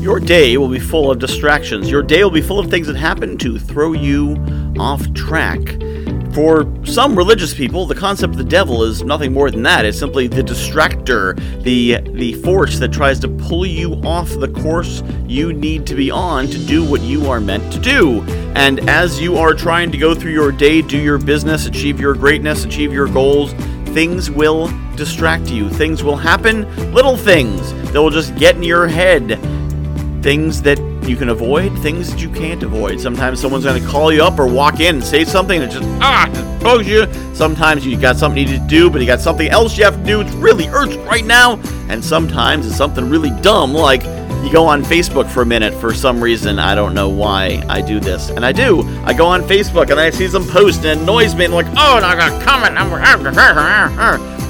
Your day will be full of distractions. Your day will be full of things that happen to throw you off track. For some religious people, the concept of the devil is nothing more than that. It's simply the distractor, the the force that tries to pull you off the course you need to be on to do what you are meant to do. And as you are trying to go through your day, do your business, achieve your greatness, achieve your goals, things will distract you. Things will happen, little things that will just get in your head things that you can avoid, things that you can't avoid. Sometimes someone's going to call you up or walk in and say something that just ah just bugs you. Sometimes you got something you need to do, but you got something else you have to do. It's really urgent right now. And sometimes it's something really dumb, like you go on Facebook for a minute for some reason. I don't know why I do this, and I do. I go on Facebook and I see some post and it annoys me. And I'm like, oh, now I got a comment.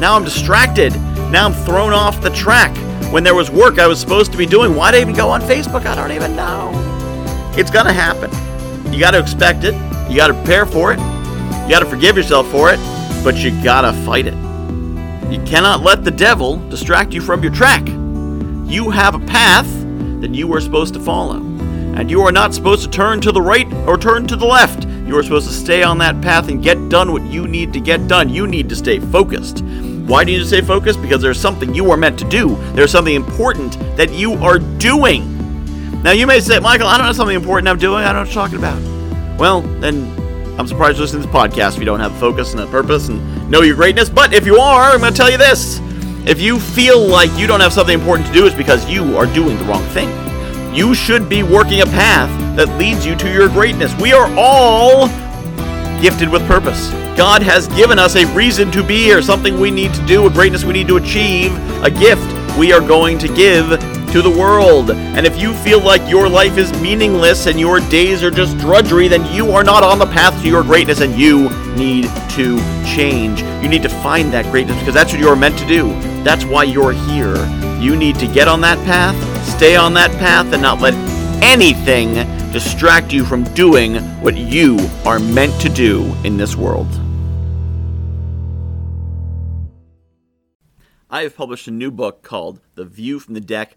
Now I'm distracted. Now I'm thrown off the track when there was work I was supposed to be doing. Why'd I even go on Facebook? I don't even know. It's going to happen. You got to expect it. You got to prepare for it. You got to forgive yourself for it, but you got to fight it. You cannot let the devil distract you from your track. You have a path that you are supposed to follow. And you are not supposed to turn to the right or turn to the left. You are supposed to stay on that path and get done what you need to get done. You need to stay focused. Why do you stay focused? Because there's something you are meant to do. There's something important that you are doing. Now you may say, Michael, I don't have something important I'm doing. I don't know what you're talking about. Well, then I'm surprised you're listening to this podcast if you don't have a focus and a purpose and know your greatness. But if you are, I'm going to tell you this. If you feel like you don't have something important to do, it's because you are doing the wrong thing. You should be working a path that leads you to your greatness. We are all gifted with purpose. God has given us a reason to be here, something we need to do, a greatness we need to achieve, a gift we are going to give to the world. And if you feel like your life is meaningless and your days are just drudgery, then you are not on the path to your greatness and you need to change. You need to find that greatness because that's what you're meant to do. That's why you're here. You need to get on that path, stay on that path, and not let anything distract you from doing what you are meant to do in this world. I have published a new book called The View from the Deck